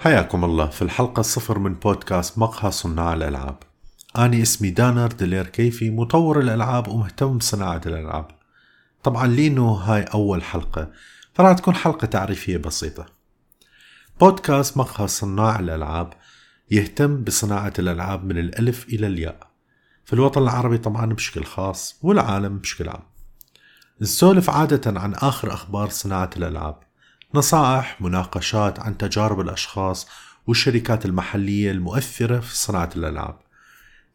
حياكم الله في الحلقة الصفر من بودكاست مقهى صناع الألعاب. أنا اسمي دانر دلير كيفي مطور الألعاب ومهتم بصناعة الألعاب. طبعا لينو هاي أول حلقة فراح تكون حلقة تعريفية بسيطة. بودكاست مقهى صناع الألعاب يهتم بصناعة الألعاب من الألف إلى الياء. في الوطن العربي طبعا بشكل خاص والعالم بشكل عام. نسولف عادة عن آخر أخبار صناعة الألعاب. نصائح مناقشات عن تجارب الأشخاص والشركات المحلية المؤثرة في صناعة الألعاب.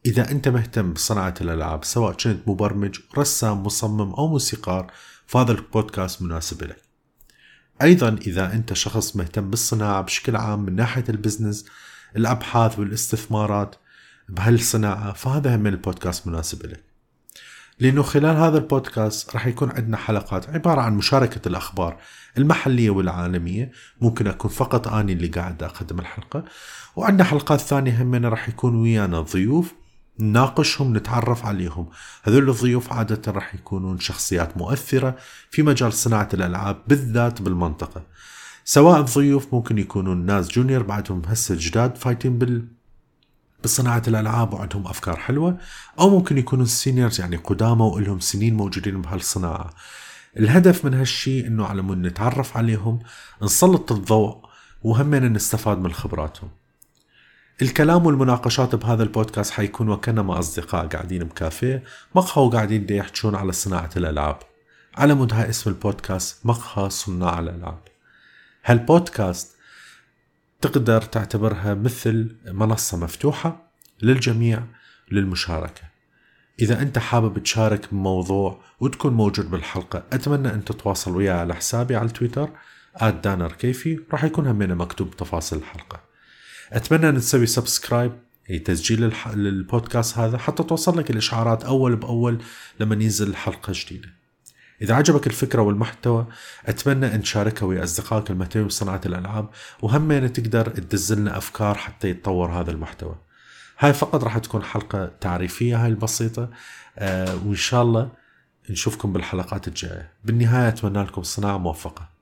إذا أنت مهتم بصناعة الألعاب سواء كنت مبرمج رسام مصمم أو موسيقار فهذا البودكاست مناسب لك. أيضا إذا أنت شخص مهتم بالصناعة بشكل عام من ناحية ال business الأبحاث والاستثمارات بهالصناعة فهذا هم البودكاست مناسب لك. لأنه خلال هذا البودكاست راح يكون عندنا حلقات عبارة عن مشاركة الأخبار المحلية والعالمية ممكن أكون فقط أني اللي قاعد أقدم الحلقة وعندنا حلقات ثانية هم راح يكون ويانا ضيوف نناقشهم نتعرف عليهم. هذول الضيوف عادة راح يكونون شخصيات مؤثرة في مجال صناعة الألعاب بالذات بالمنطقة. سواء الضيوف ممكن يكونون ناس junior بعدهم هسه جداد فايتين بال بصناعة الألعاب وعندهم أفكار حلوة أو ممكن يكونوا seniors يعني قدامى ولهم سنين موجودين بهالصناعة. الهدف من هالشي إنه على مود نتعرف عليهم نسلط الضوء وهمنا نستفاد من خبراتهم. الكلام والمناقشات بهذا البودكاست حيكون وكانما أصدقاء قاعدين بكافيه مقهى وقاعدين دي يحجون على صناعة الألعاب. على مود هاي اسم البودكاست مقهى صناع الألعاب. هالبودكاست تقدر تعتبرها مثل منصة مفتوحة للجميع للمشاركة إذا أنت حابب تشارك بموضوع وتكون موجود بالحلقة أتمنى أن تتواصل وياي على حسابي على التويتر دانر كيفي راح يكون همينة مكتوب تفاصيل الحلقة أتمنى أن تسوي subscribe أي تسجيل. للبودكاست هذا حتى توصل لك الإشعارات أول بأول لما ينزل حلقة جديدة إذا عجبك الفكرة والمحتوى أتمنى أن تشاركها ويا أصدقائك المهتمين بصناعة الألعاب وهمين تقدر تدزلنا أفكار حتى يتطور هذا المحتوى. هاي فقط راح تكون حلقة تعريفية هاي البسيطة آه وإن شاء الله نشوفكم بالحلقات الجاية. بالنهاية أتمنى لكم صناعة موفقة.